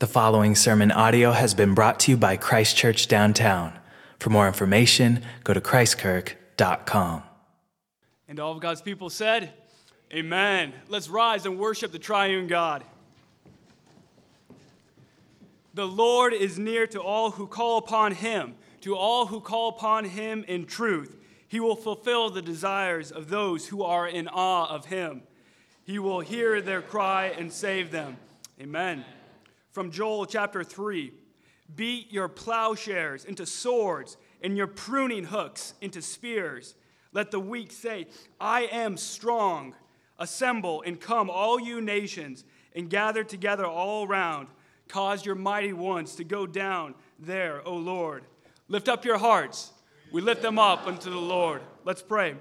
The following sermon audio has been brought to you by Christchurch Downtown. For more information, go to christkirk.com. And all of God's people said, Amen. Let's rise and worship the triune God. The Lord is near to all who call upon him, to all who call upon him in truth. He will fulfill the desires of those who are in awe of him. He will hear their cry and save them. Amen from Joel chapter 3 Beat your plowshares into swords and your pruning hooks into spears. Let the weak say, I am strong. Assemble and come, all you nations, and gather together all around. Cause your mighty ones to go down there, O Lord. Lift up your hearts. We lift them up unto the Lord. Let's pray.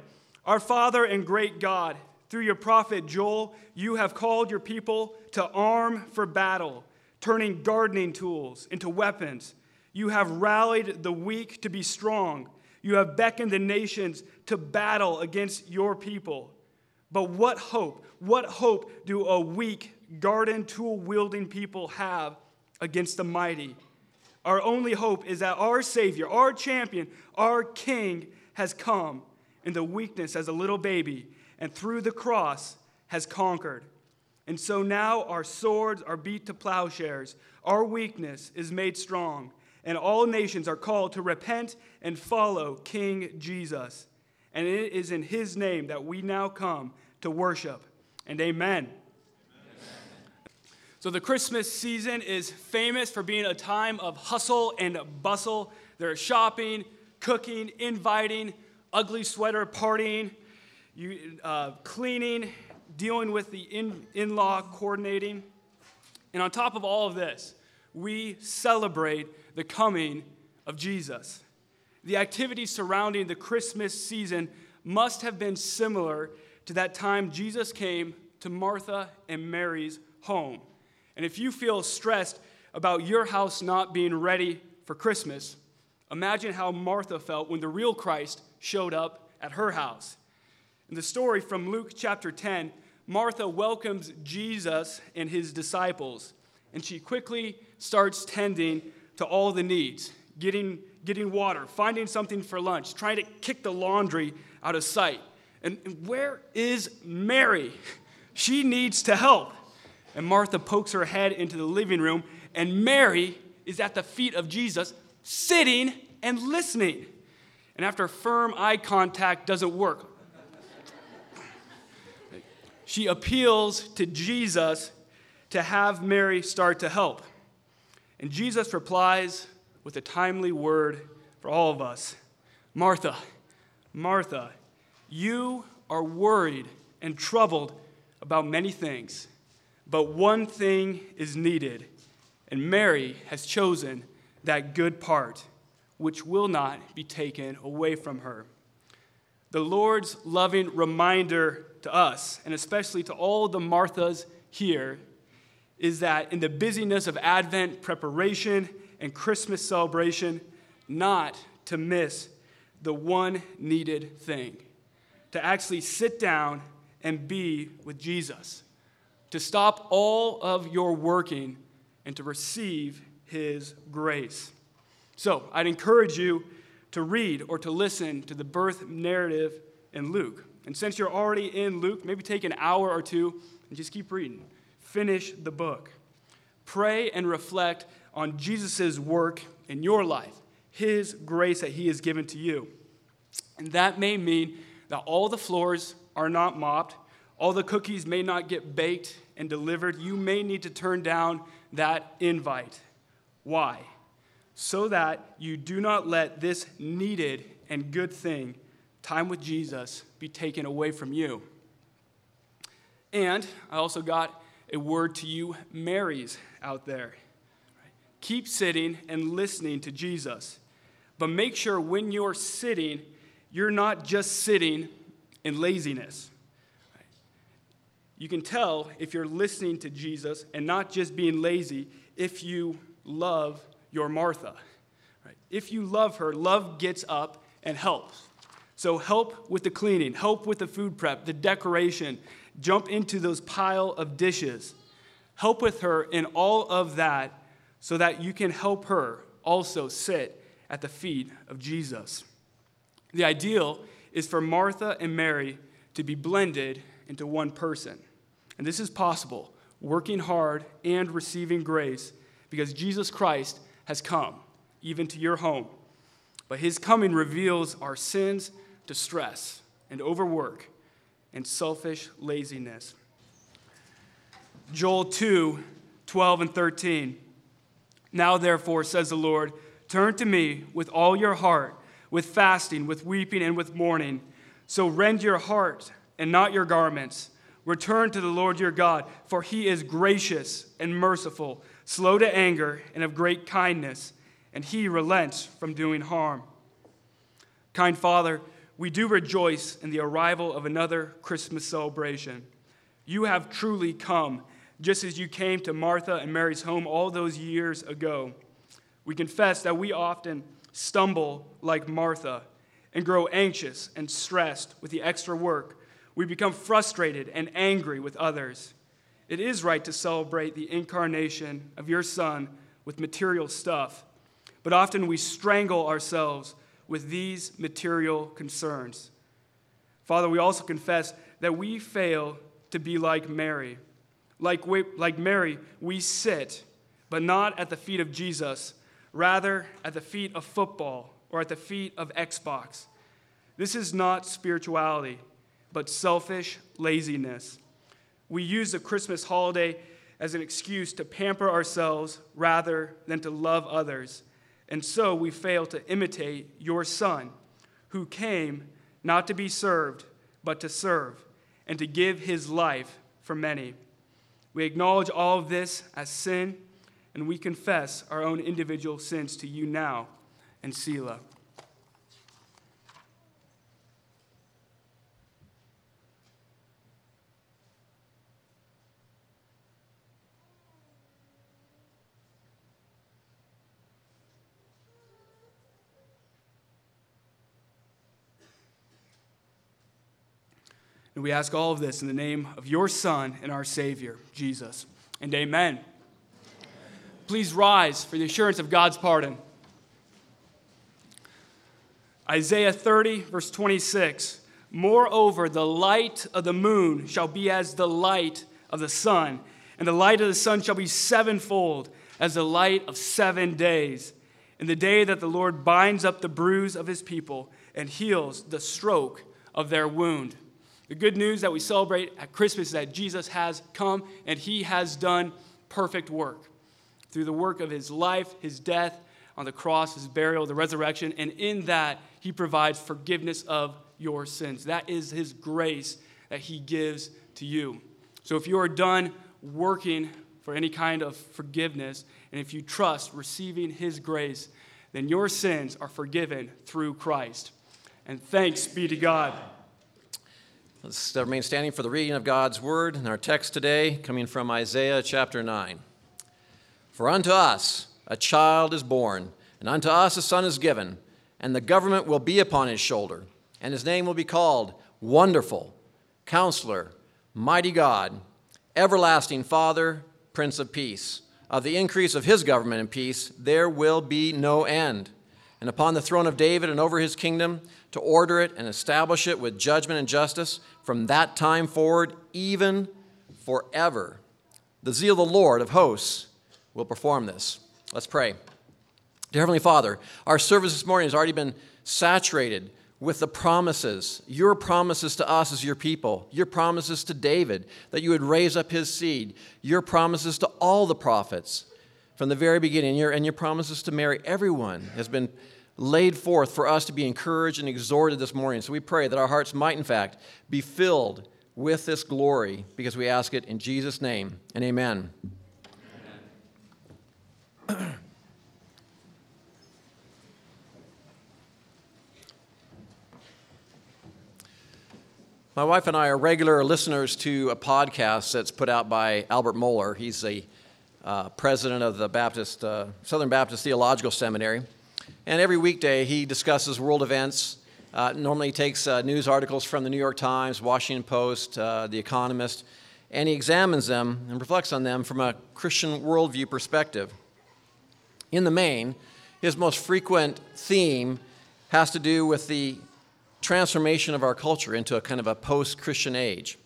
Our Father and great God, through your prophet Joel, you have called your people to arm for battle turning gardening tools into weapons. You have rallied the weak to be strong. You have beckoned the nations to battle against your people. But what hope, what hope do a weak, garden tool wielding people have against the mighty? Our only hope is that our Savior, our champion, our King has come in the weakness as a little baby and through the cross has conquered. And so now our swords are beat to plowshares, our weakness is made strong, and all nations are called to repent and follow King Jesus. And it is in his name that we now come to worship. And amen. So, the Christmas season is famous for being a time of hustle and bustle. There's shopping, cooking, inviting, ugly sweater partying, you, uh, cleaning, dealing with the in law coordinating. And on top of all of this, we celebrate the coming of Jesus. The activities surrounding the Christmas season must have been similar to that time Jesus came to Martha and Mary's home. And if you feel stressed about your house not being ready for Christmas, imagine how Martha felt when the real Christ showed up at her house. In the story from Luke chapter 10, Martha welcomes Jesus and his disciples, and she quickly starts tending to all the needs getting, getting water, finding something for lunch, trying to kick the laundry out of sight. And, where is Mary? She needs to help. And Martha pokes her head into the living room, and Mary is at the feet of Jesus, sitting and listening. And after firm eye contact doesn't work, she appeals to Jesus to have Mary start to help. And Jesus replies with a timely word for all of us Martha, Martha, you are worried and troubled about many things, but one thing is needed, and Mary has chosen that good part, which will not be taken away from her. The Lord's loving reminder to us, and especially to all the Marthas here, is that in the busyness of Advent preparation and Christmas celebration, not to miss the one needed thing to actually sit down and be with Jesus, to stop all of your working and to receive his grace. So, I'd encourage you to read or to listen to the birth narrative in Luke. And since you're already in Luke, maybe take an hour or two and just keep reading. Finish the book. Pray and reflect on Jesus' work in your life, his grace that he has given to you. And that may mean that all the floors are not mopped, all the cookies may not get baked and delivered. You may need to turn down that invite. Why? So that you do not let this needed and good thing time with Jesus be taken away from you. And I also got a word to you, Marys out there. Keep sitting and listening to Jesus. But make sure when you're sitting, you're not just sitting in laziness. You can tell if you're listening to Jesus and not just being lazy if you love your Martha. If you love her, love gets up and helps. So help with the cleaning, help with the food prep, the decoration, jump into those pile of dishes. Help with her in all of that so that you can help her also sit at the feet of Jesus. The ideal is for Martha and Mary to be blended into one person. And this is possible, working hard and receiving grace, because Jesus Christ has come, even to your home. But his coming reveals our sins, distress, and overwork, and selfish laziness. Joel 2 12 and 13. Now, therefore, says the Lord, turn to me with all your heart, with fasting, with weeping, and with mourning. So rend your heart and not your garments. Return to the Lord your God, for he is gracious and merciful, slow to anger, and of great kindness, and he relents from doing harm. Kind Father, we do rejoice in the arrival of another Christmas celebration. You have truly come, just as you came to Martha and Mary's home all those years ago. We confess that we often stumble like Martha and grow anxious and stressed with the extra work we become frustrated and angry with others. It is right to celebrate the incarnation of your Son with material stuff, but often we strangle ourselves with these material concerns. Father, we also confess that we fail to be like Mary. Like, we, like Mary, we sit, but not at the feet of Jesus, rather at the feet of football or at the feet of Xbox. This is not spirituality but selfish laziness. We use the Christmas holiday as an excuse to pamper ourselves rather than to love others. And so we fail to imitate your Son, who came not to be served, but to serve, and to give his life for many. We acknowledge all of this as sin, and we confess our own individual sins to you now and Selah. And we ask all of this in the name of your Son and our Savior, Jesus. And amen. Please rise for the assurance of God's pardon. Isaiah 30, verse 26. Moreover, the light of the moon shall be as the light of the sun, and the light of the sun shall be sevenfold as the light of seven days. In the day that the Lord binds up the bruise of his people and heals the stroke of their wound. The good news that we celebrate at Christmas is that Jesus has come and he has done perfect work. Through the work of his life, his death on the cross, his burial, the resurrection, and in that he provides forgiveness of your sins. That is his grace that he gives to you. So if you are done working for any kind of forgiveness, and if you trust receiving his grace, then your sins are forgiven through Christ. And thanks be to God. Let's remain standing for the reading of God's word in our text today, coming from Isaiah chapter 9. For unto us a child is born, and unto us a son is given, and the government will be upon his shoulder, and his name will be called Wonderful, Counselor, Mighty God, Everlasting Father, Prince of Peace. Of the increase of his government and peace there will be no end. And upon the throne of David and over his kingdom, to order it and establish it with judgment and justice from that time forward, even forever. The zeal of the Lord of hosts will perform this. Let's pray. Dear Heavenly Father, our service this morning has already been saturated with the promises, your promises to us as your people, your promises to David that you would raise up his seed, your promises to all the prophets from the very beginning, your, and your promises to Mary. Everyone has been laid forth for us to be encouraged and exhorted this morning. So we pray that our hearts might, in fact, be filled with this glory because we ask it in Jesus' name and amen. amen. My wife and I are regular listeners to a podcast that's put out by Albert Mohler. He's the uh, president of the Baptist, uh, Southern Baptist Theological Seminary. And every weekday, he discusses world events. Uh, normally, he takes uh, news articles from the New York Times, Washington Post, uh, The Economist, and he examines them and reflects on them from a Christian worldview perspective. In the main, his most frequent theme has to do with the transformation of our culture into a kind of a post Christian age.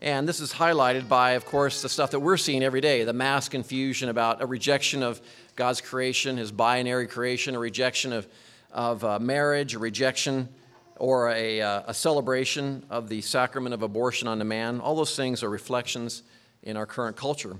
And this is highlighted by, of course, the stuff that we're seeing every day the mass confusion about a rejection of God's creation, his binary creation, a rejection of, of uh, marriage, a rejection or a, uh, a celebration of the sacrament of abortion on demand. All those things are reflections in our current culture.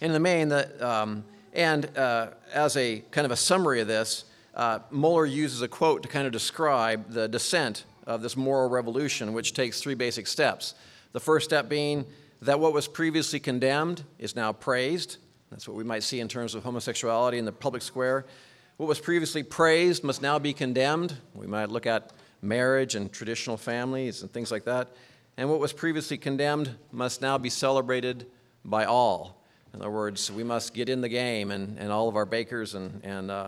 In the main, the, um, and uh, as a kind of a summary of this, uh, Mohler uses a quote to kind of describe the descent of this moral revolution, which takes three basic steps. The first step being that what was previously condemned is now praised. That's what we might see in terms of homosexuality in the public square. What was previously praised must now be condemned. We might look at marriage and traditional families and things like that. And what was previously condemned must now be celebrated by all. In other words, we must get in the game, and, and all of our bakers and, and, uh,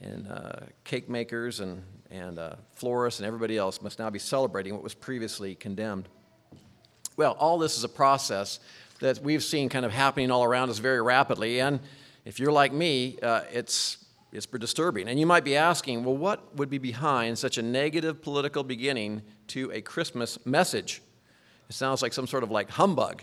and uh, cake makers and, and uh, florists and everybody else must now be celebrating what was previously condemned. Well, all this is a process that we've seen kind of happening all around us very rapidly. And if you're like me, uh, it's, it's disturbing. And you might be asking, well, what would be behind such a negative political beginning to a Christmas message? It sounds like some sort of like humbug.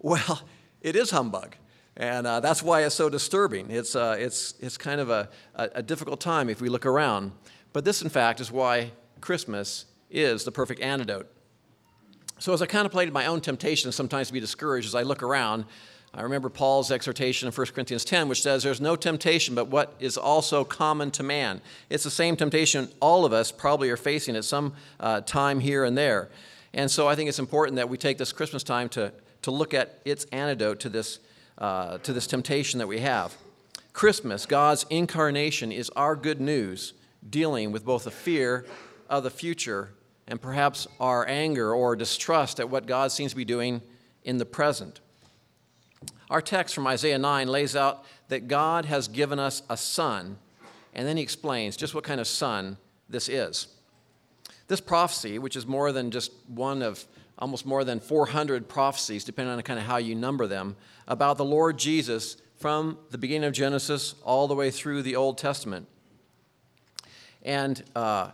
Well, it is humbug. And uh, that's why it's so disturbing. It's, uh, it's, it's kind of a, a, a difficult time if we look around. But this, in fact, is why Christmas is the perfect antidote so, as I contemplated my own temptation sometimes to be discouraged as I look around, I remember Paul's exhortation in 1 Corinthians 10, which says, There's no temptation but what is also common to man. It's the same temptation all of us probably are facing at some uh, time here and there. And so I think it's important that we take this Christmas time to, to look at its antidote to this, uh, to this temptation that we have. Christmas, God's incarnation, is our good news dealing with both the fear of the future and perhaps our anger or distrust at what God seems to be doing in the present. Our text from Isaiah 9 lays out that God has given us a son, and then he explains just what kind of son this is. This prophecy, which is more than just one of almost more than 400 prophecies, depending on kind of how you number them, about the Lord Jesus from the beginning of Genesis all the way through the Old Testament. And uh,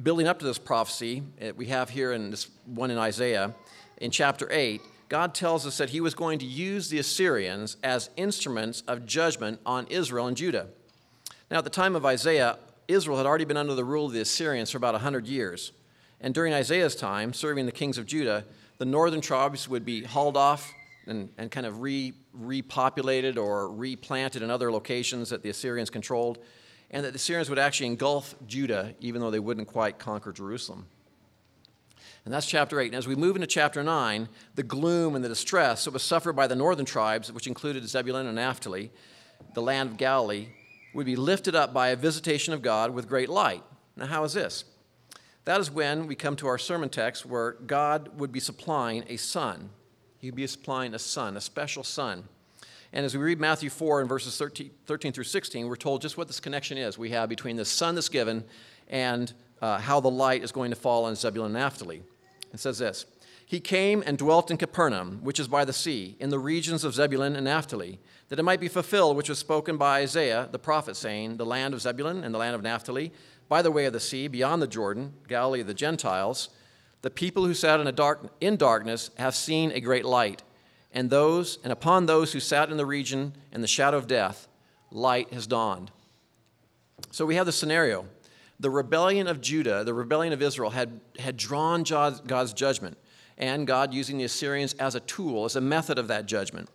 building up to this prophecy, we have here in this one in Isaiah, in chapter 8, God tells us that he was going to use the Assyrians as instruments of judgment on Israel and Judah. Now, at the time of Isaiah, Israel had already been under the rule of the Assyrians for about 100 years. And during Isaiah's time, serving the kings of Judah, the northern tribes would be hauled off and, and kind of re, repopulated or replanted in other locations that the Assyrians controlled and that the Syrians would actually engulf Judah, even though they wouldn't quite conquer Jerusalem. And that's chapter 8. And as we move into chapter 9, the gloom and the distress that was suffered by the northern tribes, which included Zebulun and Naphtali, the land of Galilee, would be lifted up by a visitation of God with great light. Now, how is this? That is when we come to our sermon text where God would be supplying a son. He'd be supplying a son, a special son. And as we read Matthew 4 and verses 13, 13 through 16, we're told just what this connection is we have between the son that's given and uh, how the light is going to fall on Zebulun and Naphtali. It says this He came and dwelt in Capernaum, which is by the sea, in the regions of Zebulun and Naphtali, that it might be fulfilled which was spoken by Isaiah the prophet, saying, The land of Zebulun and the land of Naphtali, by the way of the sea, beyond the Jordan, Galilee of the Gentiles, the people who sat in, dark, in darkness have seen a great light and those and upon those who sat in the region in the shadow of death light has dawned. So we have the scenario. The rebellion of judah the rebellion of israel had, had drawn god's judgment and god using the assyrians as a tool as a method of that judgment.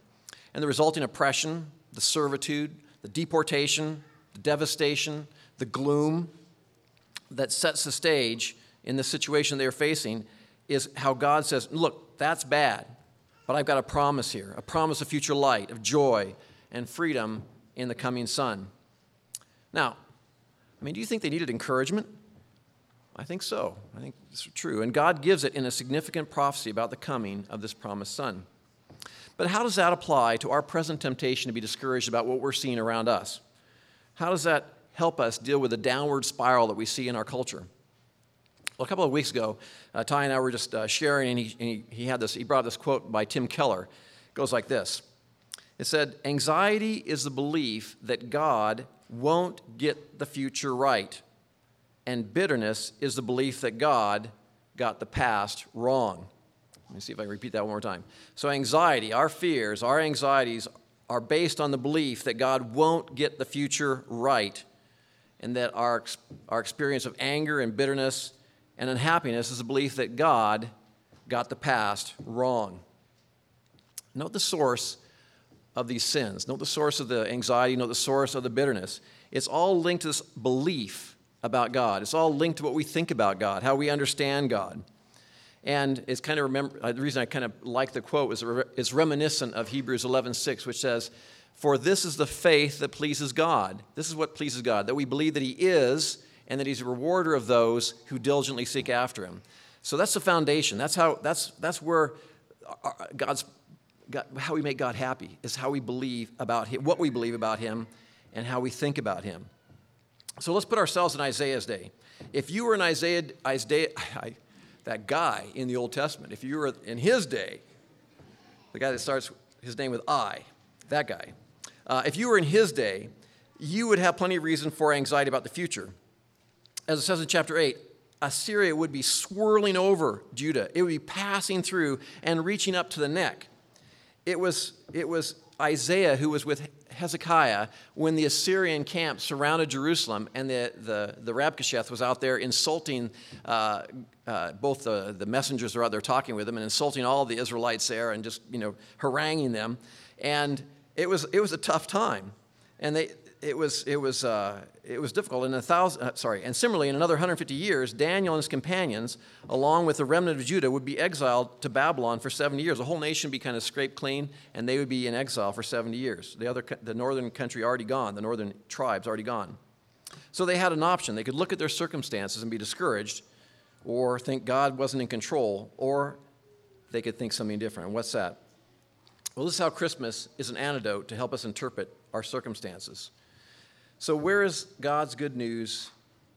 And the resulting oppression the servitude the deportation the devastation the gloom that sets the stage in the situation they are facing is how god says look that's bad but I've got a promise here a promise of future light, of joy and freedom in the coming son. Now, I mean, do you think they needed encouragement? I think so. I think it's true. And God gives it in a significant prophecy about the coming of this promised Son. But how does that apply to our present temptation to be discouraged about what we're seeing around us? How does that help us deal with the downward spiral that we see in our culture? Well, a couple of weeks ago, uh, Ty and I were just uh, sharing, and, he, and he, he, had this, he brought this quote by Tim Keller. It goes like this It said, Anxiety is the belief that God won't get the future right, and bitterness is the belief that God got the past wrong. Let me see if I can repeat that one more time. So, anxiety, our fears, our anxieties are based on the belief that God won't get the future right, and that our, our experience of anger and bitterness and unhappiness is a belief that God got the past wrong. Note the source of these sins. Note the source of the anxiety, note the source of the bitterness. It's all linked to this belief about God. It's all linked to what we think about God, how we understand God. And it's kind of remember, uh, the reason I kind of like the quote is it's reminiscent of Hebrews 11:6, which says, "For this is the faith that pleases God. This is what pleases God, that we believe that He is, and that He's a rewarder of those who diligently seek after Him." So that's the foundation. That's how. That's that's where God's God, how we make God happy is how we believe about him, what we believe about Him, and how we think about Him. So let's put ourselves in Isaiah's day. If you were in Isaiah, Isaiah I, that guy in the Old Testament, if you were in his day, the guy that starts his name with I, that guy, uh, if you were in his day, you would have plenty of reason for anxiety about the future. As it says in chapter 8, Assyria would be swirling over Judah. It would be passing through and reaching up to the neck it was, it was Isaiah who was with Hezekiah when the Assyrian camp surrounded Jerusalem and the, the, the Rabshakeh was out there insulting uh, uh, both the, the messengers were out there talking with them and insulting all the Israelites there and just, you know, haranguing them. And it was, it was a tough time. And they, it was, it was, uh, it was difficult. And a thousand, uh, sorry, and similarly, in another 150 years, Daniel and his companions, along with the remnant of Judah, would be exiled to Babylon for 70 years. The whole nation would be kind of scraped clean, and they would be in exile for 70 years. The other, the northern country already gone. The northern tribes already gone. So they had an option. They could look at their circumstances and be discouraged, or think God wasn't in control, or they could think something different. What's that? Well, this is how Christmas is an antidote to help us interpret our circumstances. So, where is God's good news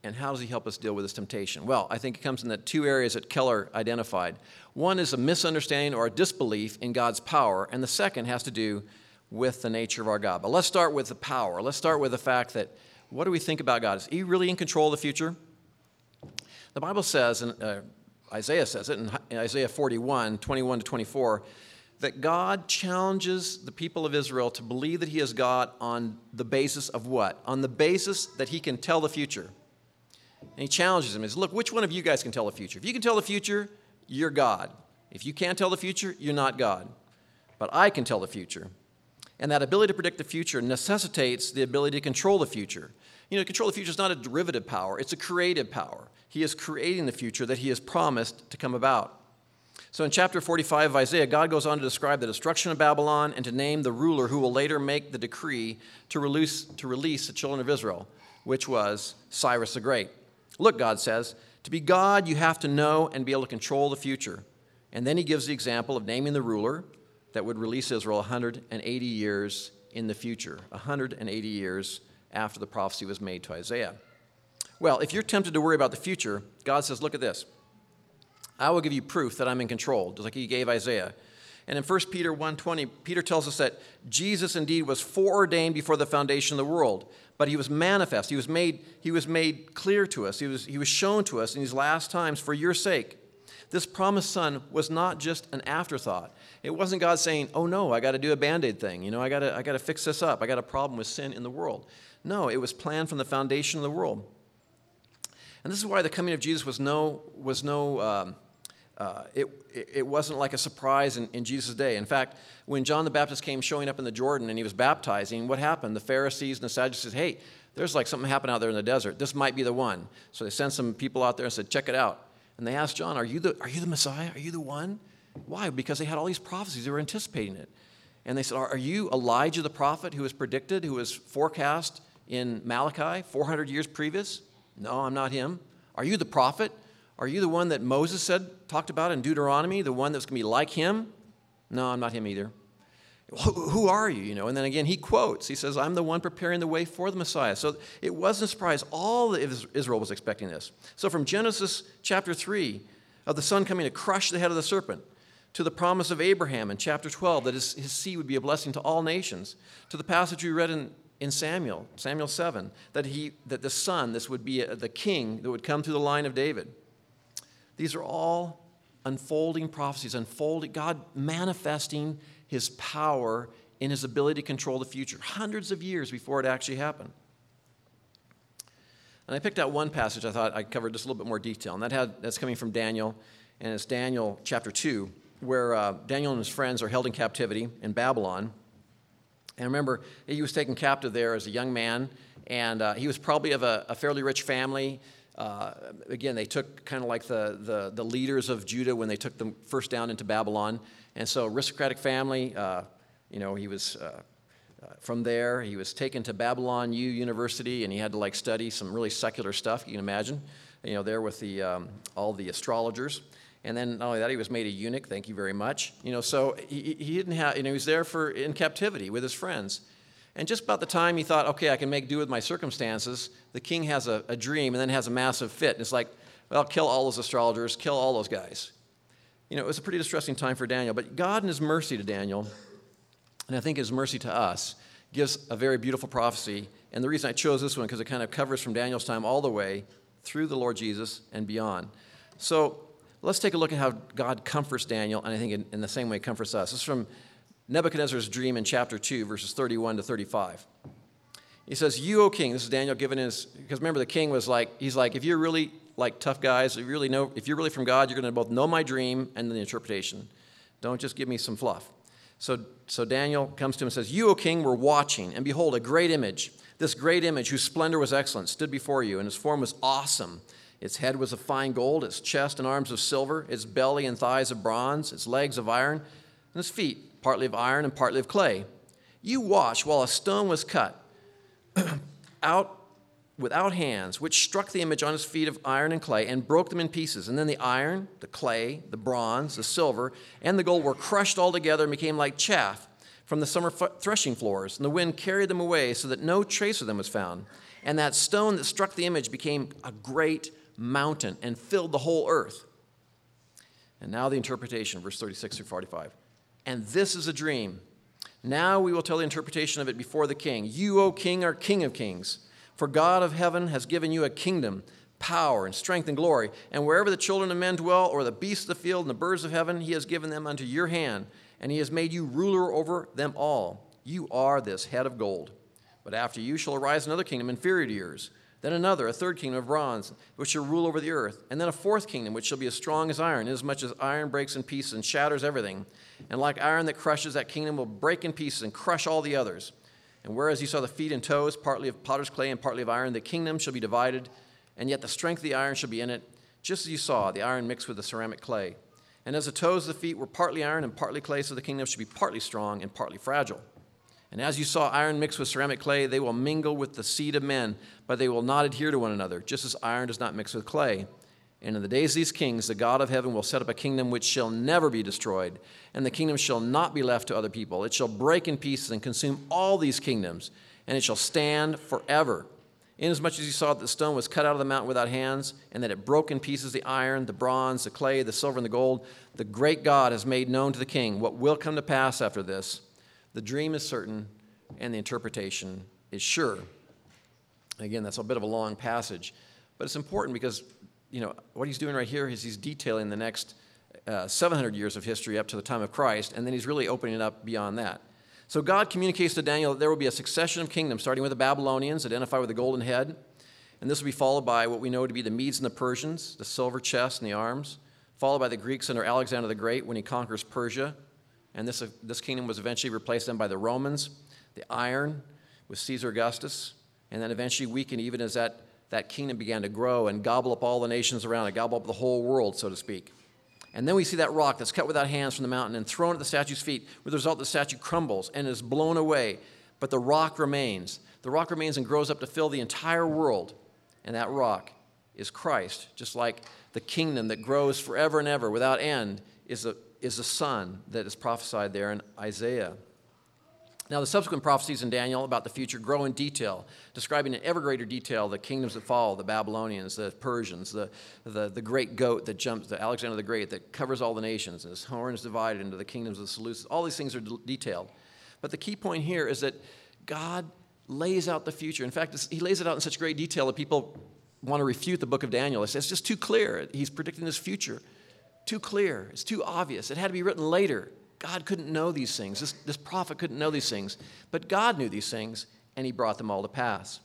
and how does he help us deal with this temptation? Well, I think it comes in the two areas that Keller identified. One is a misunderstanding or a disbelief in God's power, and the second has to do with the nature of our God. But let's start with the power. Let's start with the fact that what do we think about God? Is he really in control of the future? The Bible says, and uh, Isaiah says it in Isaiah 41, 21 to 24, that God challenges the people of Israel to believe that He is God on the basis of what? On the basis that He can tell the future. And He challenges them. He says, Look, which one of you guys can tell the future? If you can tell the future, you're God. If you can't tell the future, you're not God. But I can tell the future. And that ability to predict the future necessitates the ability to control the future. You know, control the future is not a derivative power, it's a creative power. He is creating the future that He has promised to come about. So in chapter 45 of Isaiah, God goes on to describe the destruction of Babylon and to name the ruler who will later make the decree to release, to release the children of Israel, which was Cyrus the Great. Look, God says, to be God, you have to know and be able to control the future. And then he gives the example of naming the ruler that would release Israel 180 years in the future, 180 years after the prophecy was made to Isaiah. Well, if you're tempted to worry about the future, God says, look at this. I will give you proof that I'm in control, just like he gave Isaiah. And in 1 Peter 1:20, Peter tells us that Jesus indeed was foreordained before the foundation of the world, but he was manifest. He was made, he was made clear to us. He was, he was shown to us in these last times for your sake. This promised son was not just an afterthought. It wasn't God saying, "Oh no, I got to do a band-aid thing. You know, I got to I got to fix this up. I got a problem with sin in the world." No, it was planned from the foundation of the world. And this is why the coming of Jesus was no was no um, uh, it, it wasn't like a surprise in, in Jesus' day. In fact, when John the Baptist came showing up in the Jordan and he was baptizing, what happened? The Pharisees and the Sadducees said, hey, there's like something happened out there in the desert. This might be the one. So they sent some people out there and said, check it out. And they asked John, are you the, are you the Messiah? Are you the one? Why? Because they had all these prophecies. They were anticipating it. And they said, Are you Elijah the prophet who was predicted, who was forecast in Malachi 400 years previous? No, I'm not him. Are you the prophet? Are you the one that Moses said, talked about in Deuteronomy, the one that's going to be like him? No, I'm not him either. Who are you? You know, and then again, he quotes. He says, "I'm the one preparing the way for the Messiah." So it wasn't a surprise. All Israel was expecting this. So from Genesis chapter three, of the son coming to crush the head of the serpent, to the promise of Abraham in chapter 12 that his, his seed would be a blessing to all nations, to the passage we read in, in Samuel, Samuel 7, that, he, that the son, this would be a, the king that would come through the line of David. These are all unfolding prophecies, unfolding, God manifesting his power in his ability to control the future, hundreds of years before it actually happened. And I picked out one passage I thought I covered just a little bit more detail, and that had, that's coming from Daniel, and it's Daniel chapter 2, where uh, Daniel and his friends are held in captivity in Babylon. And remember, he was taken captive there as a young man, and uh, he was probably of a, a fairly rich family. Uh, again, they took kind of like the, the, the, leaders of Judah when they took them first down into Babylon. And so, aristocratic family, uh, you know, he was uh, uh, from there. He was taken to Babylon U University, and he had to like study some really secular stuff. You can imagine, you know, there with the um, all the astrologers. And then not only that, he was made a eunuch. Thank you very much. You know, so he, he didn't have. You know, he was there for in captivity with his friends. And just about the time he thought, okay, I can make do with my circumstances, the king has a, a dream and then has a massive fit. And it's like, well, kill all those astrologers, kill all those guys. You know, it was a pretty distressing time for Daniel. But God, in his mercy to Daniel, and I think his mercy to us, gives a very beautiful prophecy. And the reason I chose this one, because it kind of covers from Daniel's time all the way through the Lord Jesus and beyond. So let's take a look at how God comforts Daniel, and I think in, in the same way comforts us. This is from Nebuchadnezzar's dream in chapter 2, verses 31 to 35. He says, You, O king, this is Daniel giving his, because remember the king was like, he's like, if you're really like tough guys, if you really know, if you're really from God, you're going to both know my dream and the interpretation. Don't just give me some fluff. So, so Daniel comes to him and says, You, O king, were watching, and behold, a great image. This great image, whose splendor was excellent, stood before you, and its form was awesome. Its head was of fine gold, its chest and arms of silver, its belly and thighs of bronze, its legs of iron, and its feet partly of iron and partly of clay. You watched while a stone was cut out without hands, which struck the image on its feet of iron and clay and broke them in pieces. And then the iron, the clay, the bronze, the silver, and the gold were crushed all together and became like chaff from the summer threshing floors. And the wind carried them away so that no trace of them was found. And that stone that struck the image became a great mountain and filled the whole earth. And now the interpretation, verse 36 through 45. And this is a dream. Now we will tell the interpretation of it before the king. You, O king, are king of kings. For God of heaven has given you a kingdom, power, and strength and glory. And wherever the children of men dwell, or the beasts of the field and the birds of heaven, he has given them unto your hand, and he has made you ruler over them all. You are this head of gold. But after you shall arise another kingdom inferior to yours then another, a third kingdom of bronze, which shall rule over the earth. And then a fourth kingdom, which shall be as strong as iron, inasmuch as iron breaks in pieces and shatters everything. And like iron that crushes, that kingdom will break in pieces and crush all the others. And whereas you saw the feet and toes, partly of potter's clay and partly of iron, the kingdom shall be divided, and yet the strength of the iron shall be in it, just as you saw the iron mixed with the ceramic clay. And as the toes of the feet were partly iron and partly clay, so the kingdom should be partly strong and partly fragile. And as you saw iron mixed with ceramic clay, they will mingle with the seed of men, but they will not adhere to one another, just as iron does not mix with clay. And in the days of these kings, the God of heaven will set up a kingdom which shall never be destroyed, and the kingdom shall not be left to other people. It shall break in pieces and consume all these kingdoms, and it shall stand forever. Inasmuch as you saw that the stone was cut out of the mountain without hands, and that it broke in pieces the iron, the bronze, the clay, the silver, and the gold, the great God has made known to the king what will come to pass after this the dream is certain and the interpretation is sure. Again, that's a bit of a long passage, but it's important because you know what he's doing right here is he's detailing the next uh, 700 years of history up to the time of Christ, and then he's really opening it up beyond that. So God communicates to Daniel that there will be a succession of kingdoms, starting with the Babylonians, identified with the golden head, and this will be followed by what we know to be the Medes and the Persians, the silver chest and the arms, followed by the Greeks under Alexander the Great when he conquers Persia, and this, this kingdom was eventually replaced then by the Romans, the iron with Caesar Augustus, and then eventually weakened even as that, that kingdom began to grow and gobble up all the nations around it, gobble up the whole world, so to speak. And then we see that rock that's cut without hands from the mountain and thrown at the statue's feet, with the result the statue crumbles and is blown away. But the rock remains. The rock remains and grows up to fill the entire world. And that rock is Christ, just like the kingdom that grows forever and ever without end is a is the son that is prophesied there in Isaiah. Now, the subsequent prophecies in Daniel about the future grow in detail, describing in ever greater detail the kingdoms that follow the Babylonians, the Persians, the, the, the great goat that jumps, the Alexander the Great that covers all the nations, and his horns divided into the kingdoms of the Seleucids. All these things are d- detailed. But the key point here is that God lays out the future. In fact, he lays it out in such great detail that people want to refute the book of Daniel. It's just too clear. He's predicting this future. Too clear. It's too obvious. It had to be written later. God couldn't know these things. This, this prophet couldn't know these things. But God knew these things, and he brought them all to pass.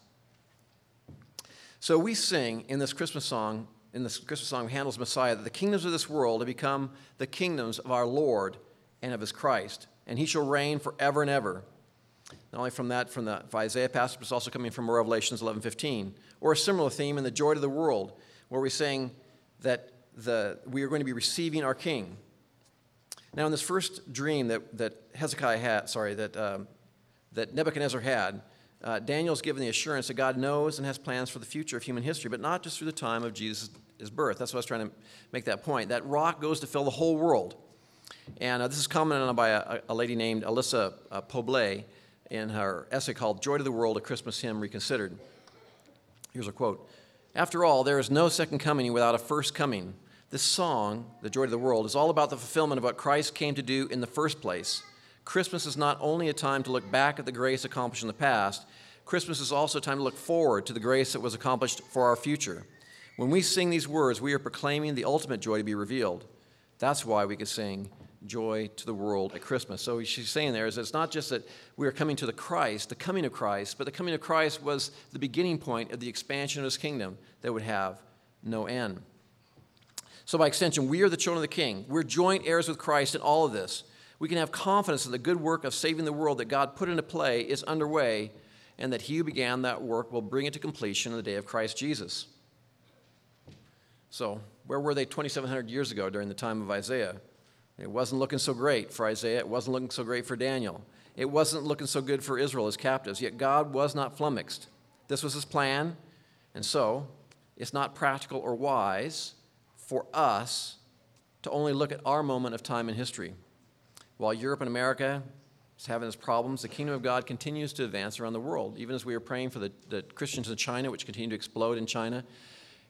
So we sing in this Christmas song, in this Christmas song, Handel's Messiah, that the kingdoms of this world have become the kingdoms of our Lord and of his Christ, and he shall reign forever and ever. Not only from that, from the Isaiah passage, but it's also coming from Revelations 11:15, or a similar theme in the Joy to the World, where we sing that the, we are going to be receiving our King. Now, in this first dream that, that Hezekiah had, sorry, that, um, that Nebuchadnezzar had, uh, Daniel's given the assurance that God knows and has plans for the future of human history, but not just through the time of Jesus' birth. That's what I was trying to make that point. That rock goes to fill the whole world. And uh, this is commented on by a, a lady named Alyssa uh, Poblet in her essay called Joy to the World, a Christmas Hymn Reconsidered. Here's a quote After all, there is no second coming without a first coming. This song, The Joy of the World, is all about the fulfillment of what Christ came to do in the first place. Christmas is not only a time to look back at the grace accomplished in the past, Christmas is also a time to look forward to the grace that was accomplished for our future. When we sing these words, we are proclaiming the ultimate joy to be revealed. That's why we could sing joy to the world at Christmas. So she's saying there is that it's not just that we are coming to the Christ, the coming of Christ, but the coming of Christ was the beginning point of the expansion of his kingdom that would have no end. So, by extension, we are the children of the King. We're joint heirs with Christ in all of this. We can have confidence that the good work of saving the world that God put into play is underway, and that He who began that work will bring it to completion in the day of Christ Jesus. So, where were they 2,700 years ago during the time of Isaiah? It wasn't looking so great for Isaiah. It wasn't looking so great for Daniel. It wasn't looking so good for Israel as captives. Yet God was not flummoxed. This was His plan, and so it's not practical or wise for us to only look at our moment of time in history. While Europe and America is having its problems, the kingdom of God continues to advance around the world, even as we are praying for the, the Christians in China, which continue to explode in China.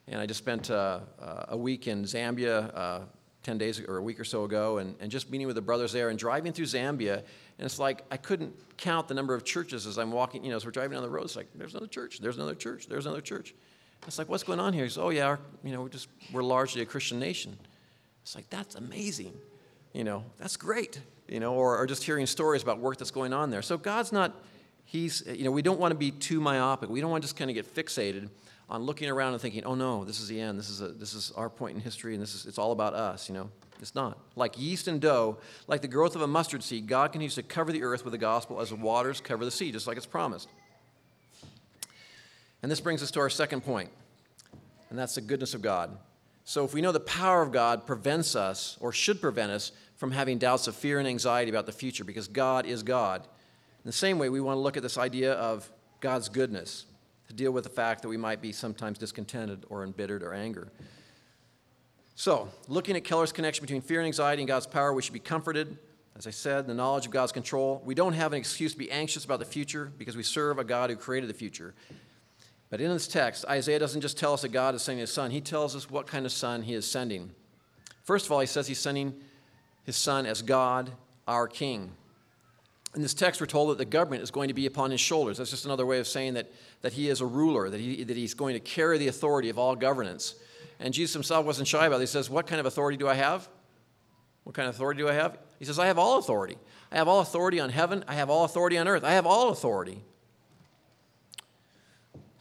And I just spent uh, uh, a week in Zambia uh, 10 days or a week or so ago and, and just meeting with the brothers there and driving through Zambia. And it's like I couldn't count the number of churches as I'm walking, you know, as we're driving down the road. It's like, there's another church, there's another church, there's another church. It's like, what's going on here? He says, oh, yeah, our, you know, we're, just, we're largely a Christian nation. It's like, that's amazing. You know, that's great. You know, or, or just hearing stories about work that's going on there. So God's not, He's, you know, we don't want to be too myopic. We don't want to just kind of get fixated on looking around and thinking, oh no, this is the end. This is, a, this is our point in history and this is, it's all about us, you know. It's not. Like yeast and dough, like the growth of a mustard seed, God continues to cover the earth with the gospel as the waters cover the sea, just like it's promised. And this brings us to our second point, and that's the goodness of God. So, if we know the power of God prevents us, or should prevent us, from having doubts of fear and anxiety about the future, because God is God. In the same way, we want to look at this idea of God's goodness to deal with the fact that we might be sometimes discontented or embittered or anger. So, looking at Keller's connection between fear and anxiety and God's power, we should be comforted. As I said, the knowledge of God's control. We don't have an excuse to be anxious about the future because we serve a God who created the future. But in this text, Isaiah doesn't just tell us that God is sending his son, he tells us what kind of son he is sending. First of all, he says he's sending his son as God, our king. In this text, we're told that the government is going to be upon his shoulders. That's just another way of saying that, that he is a ruler, that, he, that he's going to carry the authority of all governance. And Jesus himself wasn't shy about it. He says, What kind of authority do I have? What kind of authority do I have? He says, I have all authority. I have all authority on heaven. I have all authority on earth. I have all authority.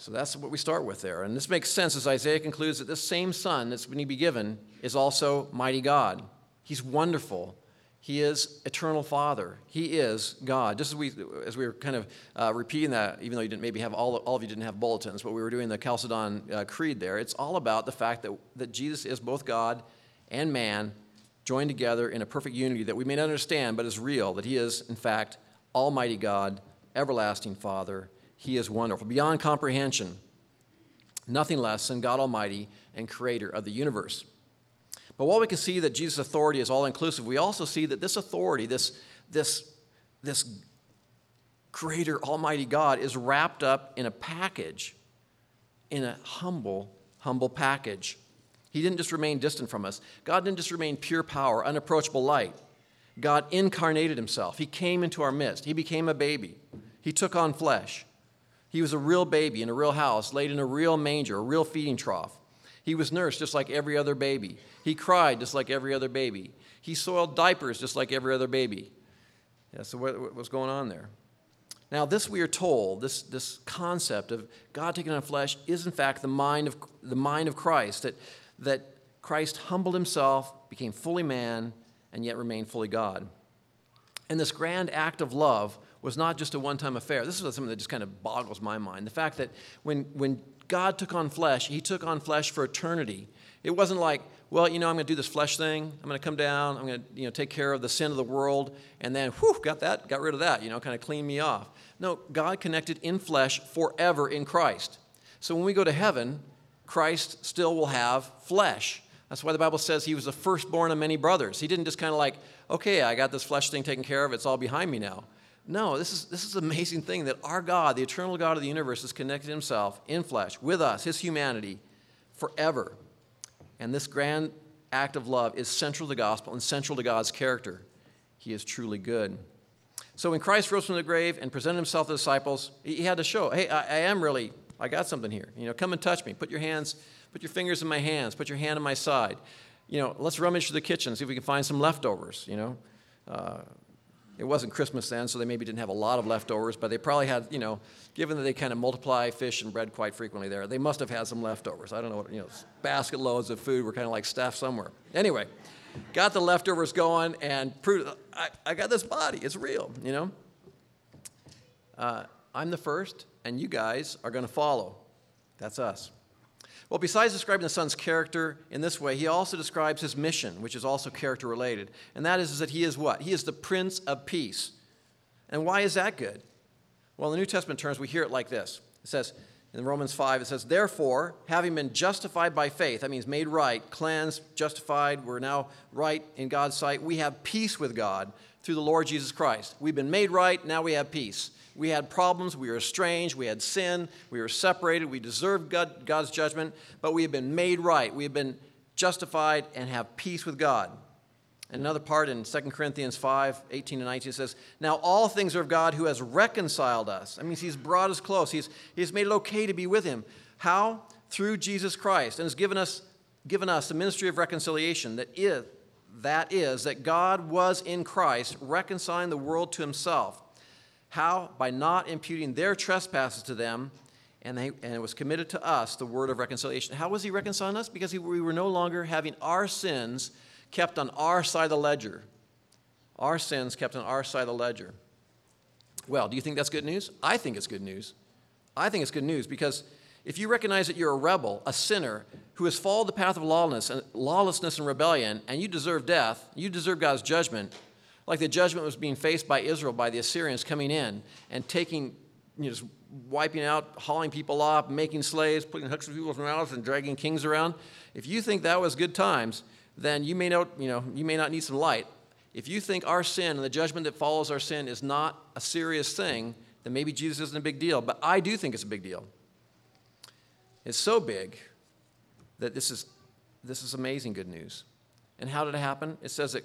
So that's what we start with there. And this makes sense as Isaiah concludes that this same Son that's going to be given is also mighty God. He's wonderful. He is eternal Father. He is God. Just as we, as we were kind of uh, repeating that, even though you didn't maybe have all, all of you didn't have bulletins, but we were doing the Chalcedon uh, Creed there. It's all about the fact that, that Jesus is both God and man joined together in a perfect unity that we may not understand, but is real, that He is, in fact, Almighty God, everlasting Father, he is wonderful, beyond comprehension. Nothing less than God Almighty and creator of the universe. But while we can see that Jesus' authority is all inclusive, we also see that this authority, this, this, this greater Almighty God is wrapped up in a package, in a humble, humble package. He didn't just remain distant from us. God didn't just remain pure power, unapproachable light. God incarnated himself. He came into our midst. He became a baby. He took on flesh. He was a real baby in a real house, laid in a real manger, a real feeding trough. He was nursed just like every other baby. He cried just like every other baby. He soiled diapers just like every other baby. Yeah, so what, what was going on there? Now, this we are told, this, this concept of God taking on flesh is in fact the mind of, the mind of Christ, that, that Christ humbled himself, became fully man, and yet remained fully God. And this grand act of love was not just a one time affair. This is something that just kind of boggles my mind. The fact that when, when God took on flesh, he took on flesh for eternity. It wasn't like, well, you know, I'm going to do this flesh thing. I'm going to come down. I'm going to, you know, take care of the sin of the world, and then, whew, got that, got rid of that. You know, kind of clean me off. No, God connected in flesh forever in Christ. So when we go to heaven, Christ still will have flesh. That's why the Bible says he was the firstborn of many brothers. He didn't just kind of like, okay, I got this flesh thing taken care of. It's all behind me now. No, this is, this is an amazing thing that our God, the eternal God of the universe, has connected himself in flesh with us, his humanity, forever. And this grand act of love is central to the gospel and central to God's character. He is truly good. So when Christ rose from the grave and presented himself to the disciples, he had to show, hey, I, I am really, I got something here. You know, come and touch me. Put your hands, put your fingers in my hands. Put your hand on my side. You know, let's rummage through the kitchen, see if we can find some leftovers, you know. Uh, it wasn't Christmas then, so they maybe didn't have a lot of leftovers, but they probably had, you know, given that they kind of multiply fish and bread quite frequently there, they must have had some leftovers. I don't know what, you know, basket loads of food were kind of like stuffed somewhere. Anyway, got the leftovers going and proved, I, I got this body, it's real, you know. Uh, I'm the first, and you guys are going to follow. That's us. Well, besides describing the Son's character in this way, he also describes his mission, which is also character related. And that is, is that he is what? He is the Prince of Peace. And why is that good? Well, in the New Testament terms, we hear it like this it says, in Romans 5, it says, Therefore, having been justified by faith, that means made right, cleansed, justified, we're now right in God's sight, we have peace with God through the Lord Jesus Christ. We've been made right, now we have peace. We had problems, we were estranged, we had sin, we were separated, we deserved God, God's judgment, but we have been made right. We have been justified and have peace with God. And another part in 2 Corinthians 5 18 and 19 says, Now all things are of God who has reconciled us. That means He's brought us close, He's, he's made it okay to be with Him. How? Through Jesus Christ, and has given us, given us the ministry of reconciliation that is, that is, that God was in Christ reconciling the world to Himself how? By not imputing their trespasses to them, and, they, and it was committed to us the word of reconciliation. How was he reconciling us? Because he, we were no longer having our sins kept on our side of the ledger. Our sins kept on our side of the ledger. Well, do you think that's good news? I think it's good news. I think it's good news because if you recognize that you're a rebel, a sinner, who has followed the path of lawlessness and, lawlessness and rebellion, and you deserve death, you deserve God's judgment, like the judgment was being faced by Israel by the Assyrians coming in and taking, you know, just wiping out, hauling people off, making slaves, putting hooks in people's mouths, and dragging kings around. If you think that was good times, then you may not, you know, you may not need some light. If you think our sin and the judgment that follows our sin is not a serious thing, then maybe Jesus isn't a big deal. But I do think it's a big deal. It's so big that this is, this is amazing good news. And how did it happen? It says that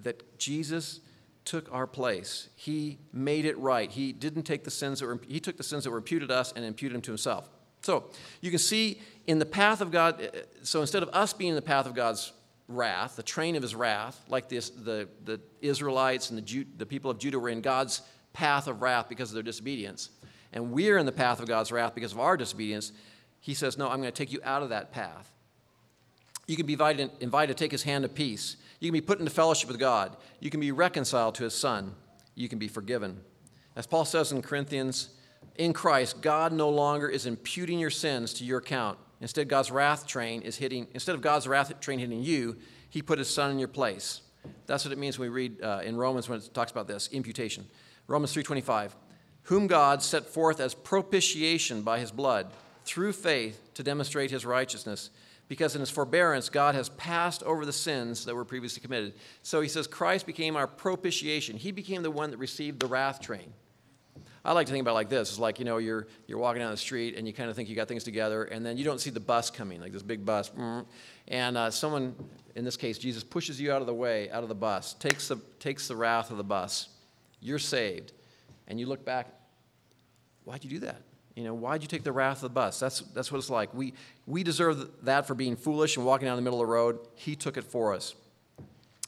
that Jesus took our place. He made it right. He didn't take the sins that were, he took the sins that were imputed us and imputed them to himself. So you can see in the path of God, uh, so instead of us being in the path of God's wrath, the train of his wrath, like this, the, the Israelites and the, Jew, the people of Judah were in God's path of wrath because of their disobedience, and we're in the path of God's wrath because of our disobedience, he says, No, I'm going to take you out of that path. You can be invited, invited to take his hand of peace. You can be put into fellowship with God. You can be reconciled to his Son. You can be forgiven. As Paul says in Corinthians, in Christ, God no longer is imputing your sins to your account. Instead, God's wrath train is hitting, instead of God's wrath train hitting you, he put his son in your place. That's what it means when we read uh, in Romans when it talks about this, imputation. Romans 3.25, whom God set forth as propitiation by his blood, through faith to demonstrate his righteousness because in his forbearance, God has passed over the sins that were previously committed. So he says, Christ became our propitiation. He became the one that received the wrath train. I like to think about it like this. It's like, you know, you're, you're walking down the street and you kind of think you got things together, and then you don't see the bus coming, like this big bus. And uh, someone, in this case, Jesus, pushes you out of the way, out of the bus, takes the, takes the wrath of the bus. You're saved. And you look back, why'd you do that? You know, why'd you take the wrath of the bus? That's, that's what it's like. We, we deserve that for being foolish and walking down the middle of the road. He took it for us.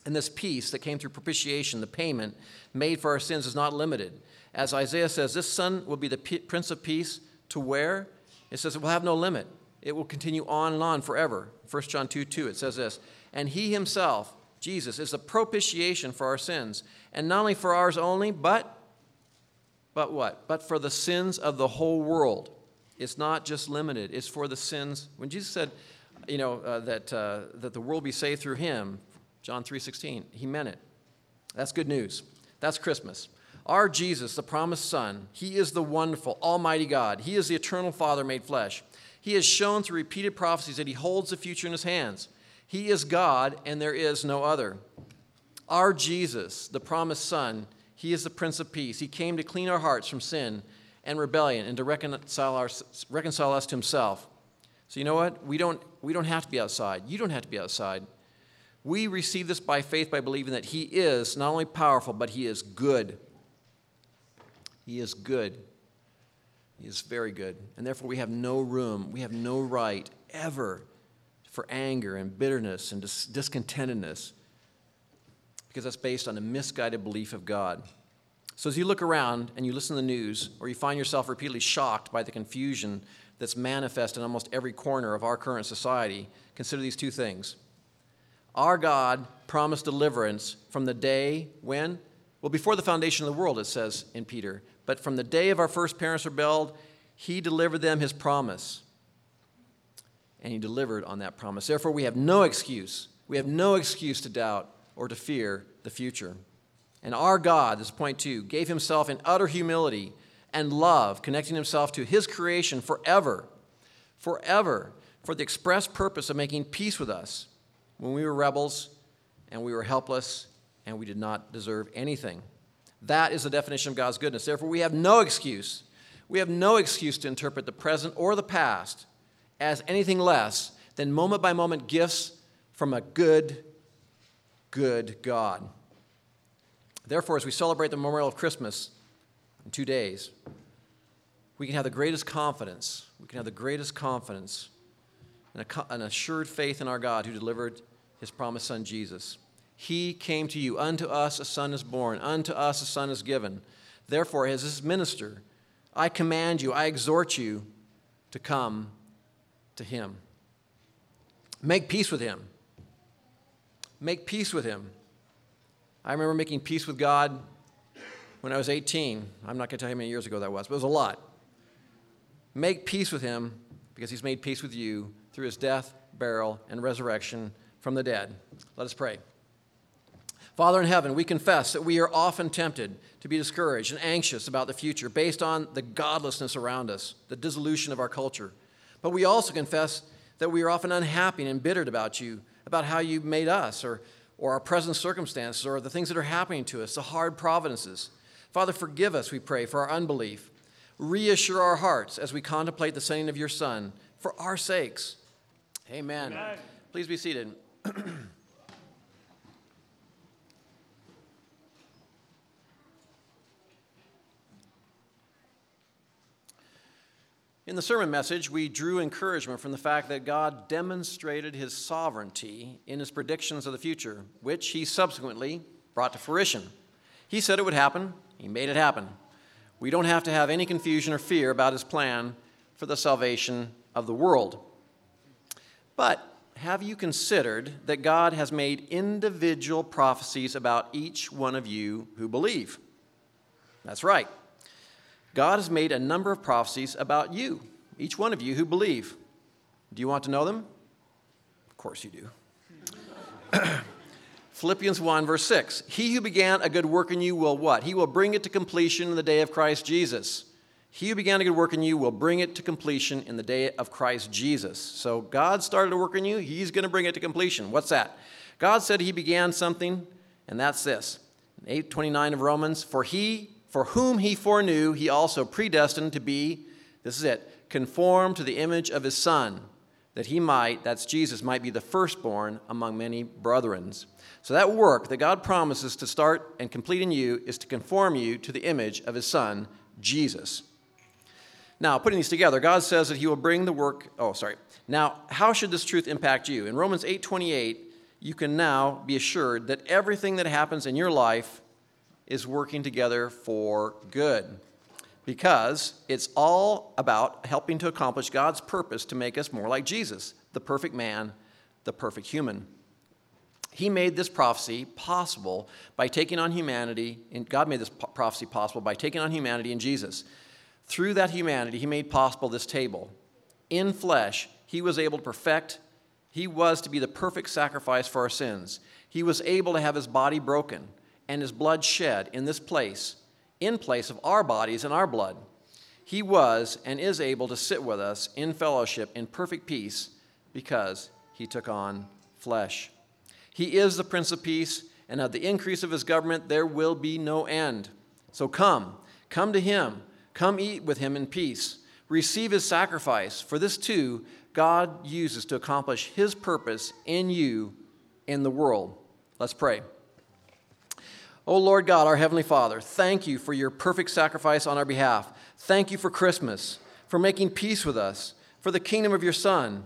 And this peace that came through propitiation, the payment made for our sins, is not limited. As Isaiah says, this son will be the Prince of Peace to where? It says it will have no limit. It will continue on and on forever. 1 John 2 2, it says this. And he himself, Jesus, is the propitiation for our sins. And not only for ours only, but but what? But for the sins of the whole world. It's not just limited, it's for the sins. When Jesus said, you know, uh, that, uh, that the world be saved through him, John 3.16, he meant it. That's good news. That's Christmas. Our Jesus, the promised Son, He is the wonderful, almighty God. He is the eternal Father made flesh. He has shown through repeated prophecies that He holds the future in His hands. He is God, and there is no other. Our Jesus, the promised Son, He is the Prince of Peace. He came to clean our hearts from sin and rebellion and to reconcile, our, reconcile us to Himself. So, you know what? We don't, we don't have to be outside. You don't have to be outside. We receive this by faith by believing that He is not only powerful, but He is good. He is good. He is very good. And therefore, we have no room, we have no right ever for anger and bitterness and dis- discontentedness because that's based on a misguided belief of God. So, as you look around and you listen to the news, or you find yourself repeatedly shocked by the confusion that's manifest in almost every corner of our current society, consider these two things. Our God promised deliverance from the day when? Well, before the foundation of the world, it says in Peter. But from the day of our first parents rebelled, he delivered them his promise. And he delivered on that promise. Therefore, we have no excuse. We have no excuse to doubt or to fear the future. And our God, this is point two, gave himself in utter humility and love, connecting himself to his creation forever, forever, for the express purpose of making peace with us when we were rebels and we were helpless and we did not deserve anything. That is the definition of God's goodness. Therefore, we have no excuse. We have no excuse to interpret the present or the past as anything less than moment by moment gifts from a good, good God. Therefore, as we celebrate the memorial of Christmas in two days, we can have the greatest confidence. We can have the greatest confidence and an assured faith in our God who delivered his promised son Jesus. He came to you. Unto us a son is born, unto us a son is given. Therefore, as his minister, I command you, I exhort you to come to him. Make peace with him. Make peace with him. I remember making peace with God when I was 18. I'm not going to tell you how many years ago that was, but it was a lot. Make peace with him because he's made peace with you through his death, burial, and resurrection from the dead. Let us pray. Father in heaven, we confess that we are often tempted to be discouraged and anxious about the future based on the godlessness around us, the dissolution of our culture. But we also confess that we are often unhappy and embittered about you, about how you made us, or, or our present circumstances, or the things that are happening to us, the hard providences. Father, forgive us, we pray, for our unbelief. Reassure our hearts as we contemplate the sending of your Son for our sakes. Amen. Amen. Please be seated. In the sermon message, we drew encouragement from the fact that God demonstrated his sovereignty in his predictions of the future, which he subsequently brought to fruition. He said it would happen, he made it happen. We don't have to have any confusion or fear about his plan for the salvation of the world. But have you considered that God has made individual prophecies about each one of you who believe? That's right. God has made a number of prophecies about you, each one of you who believe. Do you want to know them? Of course you do. Philippians 1, verse 6. He who began a good work in you will what? He will bring it to completion in the day of Christ Jesus. He who began a good work in you will bring it to completion in the day of Christ Jesus. So God started a work in you, He's going to bring it to completion. What's that? God said He began something, and that's this. 829 of Romans, for He For whom he foreknew, he also predestined to be, this is it, conformed to the image of his Son, that he might, that's Jesus, might be the firstborn among many brethren. So that work that God promises to start and complete in you is to conform you to the image of his Son, Jesus. Now, putting these together, God says that he will bring the work, oh, sorry. Now, how should this truth impact you? In Romans 8:28, you can now be assured that everything that happens in your life is working together for good because it's all about helping to accomplish God's purpose to make us more like Jesus, the perfect man, the perfect human. He made this prophecy possible by taking on humanity, and God made this prophecy possible by taking on humanity in Jesus. Through that humanity, He made possible this table. In flesh, He was able to perfect, He was to be the perfect sacrifice for our sins. He was able to have His body broken and his blood shed in this place, in place of our bodies and our blood. He was and is able to sit with us in fellowship in perfect peace because he took on flesh. He is the Prince of Peace, and of the increase of his government there will be no end. So come, come to him, come eat with him in peace. Receive his sacrifice, for this too God uses to accomplish his purpose in you in the world. Let's pray. O oh Lord God, our Heavenly Father, thank you for your perfect sacrifice on our behalf. Thank you for Christmas, for making peace with us, for the kingdom of your Son.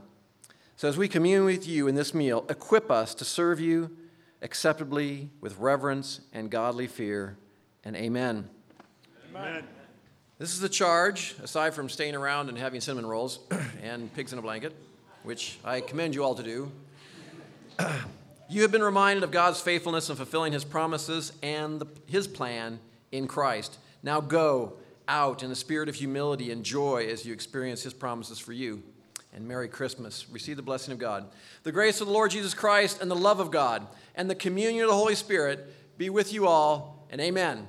So as we commune with you in this meal, equip us to serve you acceptably with reverence and godly fear. And amen. Amen. This is the charge, aside from staying around and having cinnamon rolls and pigs in a blanket, which I commend you all to do. You have been reminded of God's faithfulness in fulfilling his promises and the, his plan in Christ. Now go out in a spirit of humility and joy as you experience his promises for you. And Merry Christmas. Receive the blessing of God. The grace of the Lord Jesus Christ and the love of God and the communion of the Holy Spirit be with you all. And amen.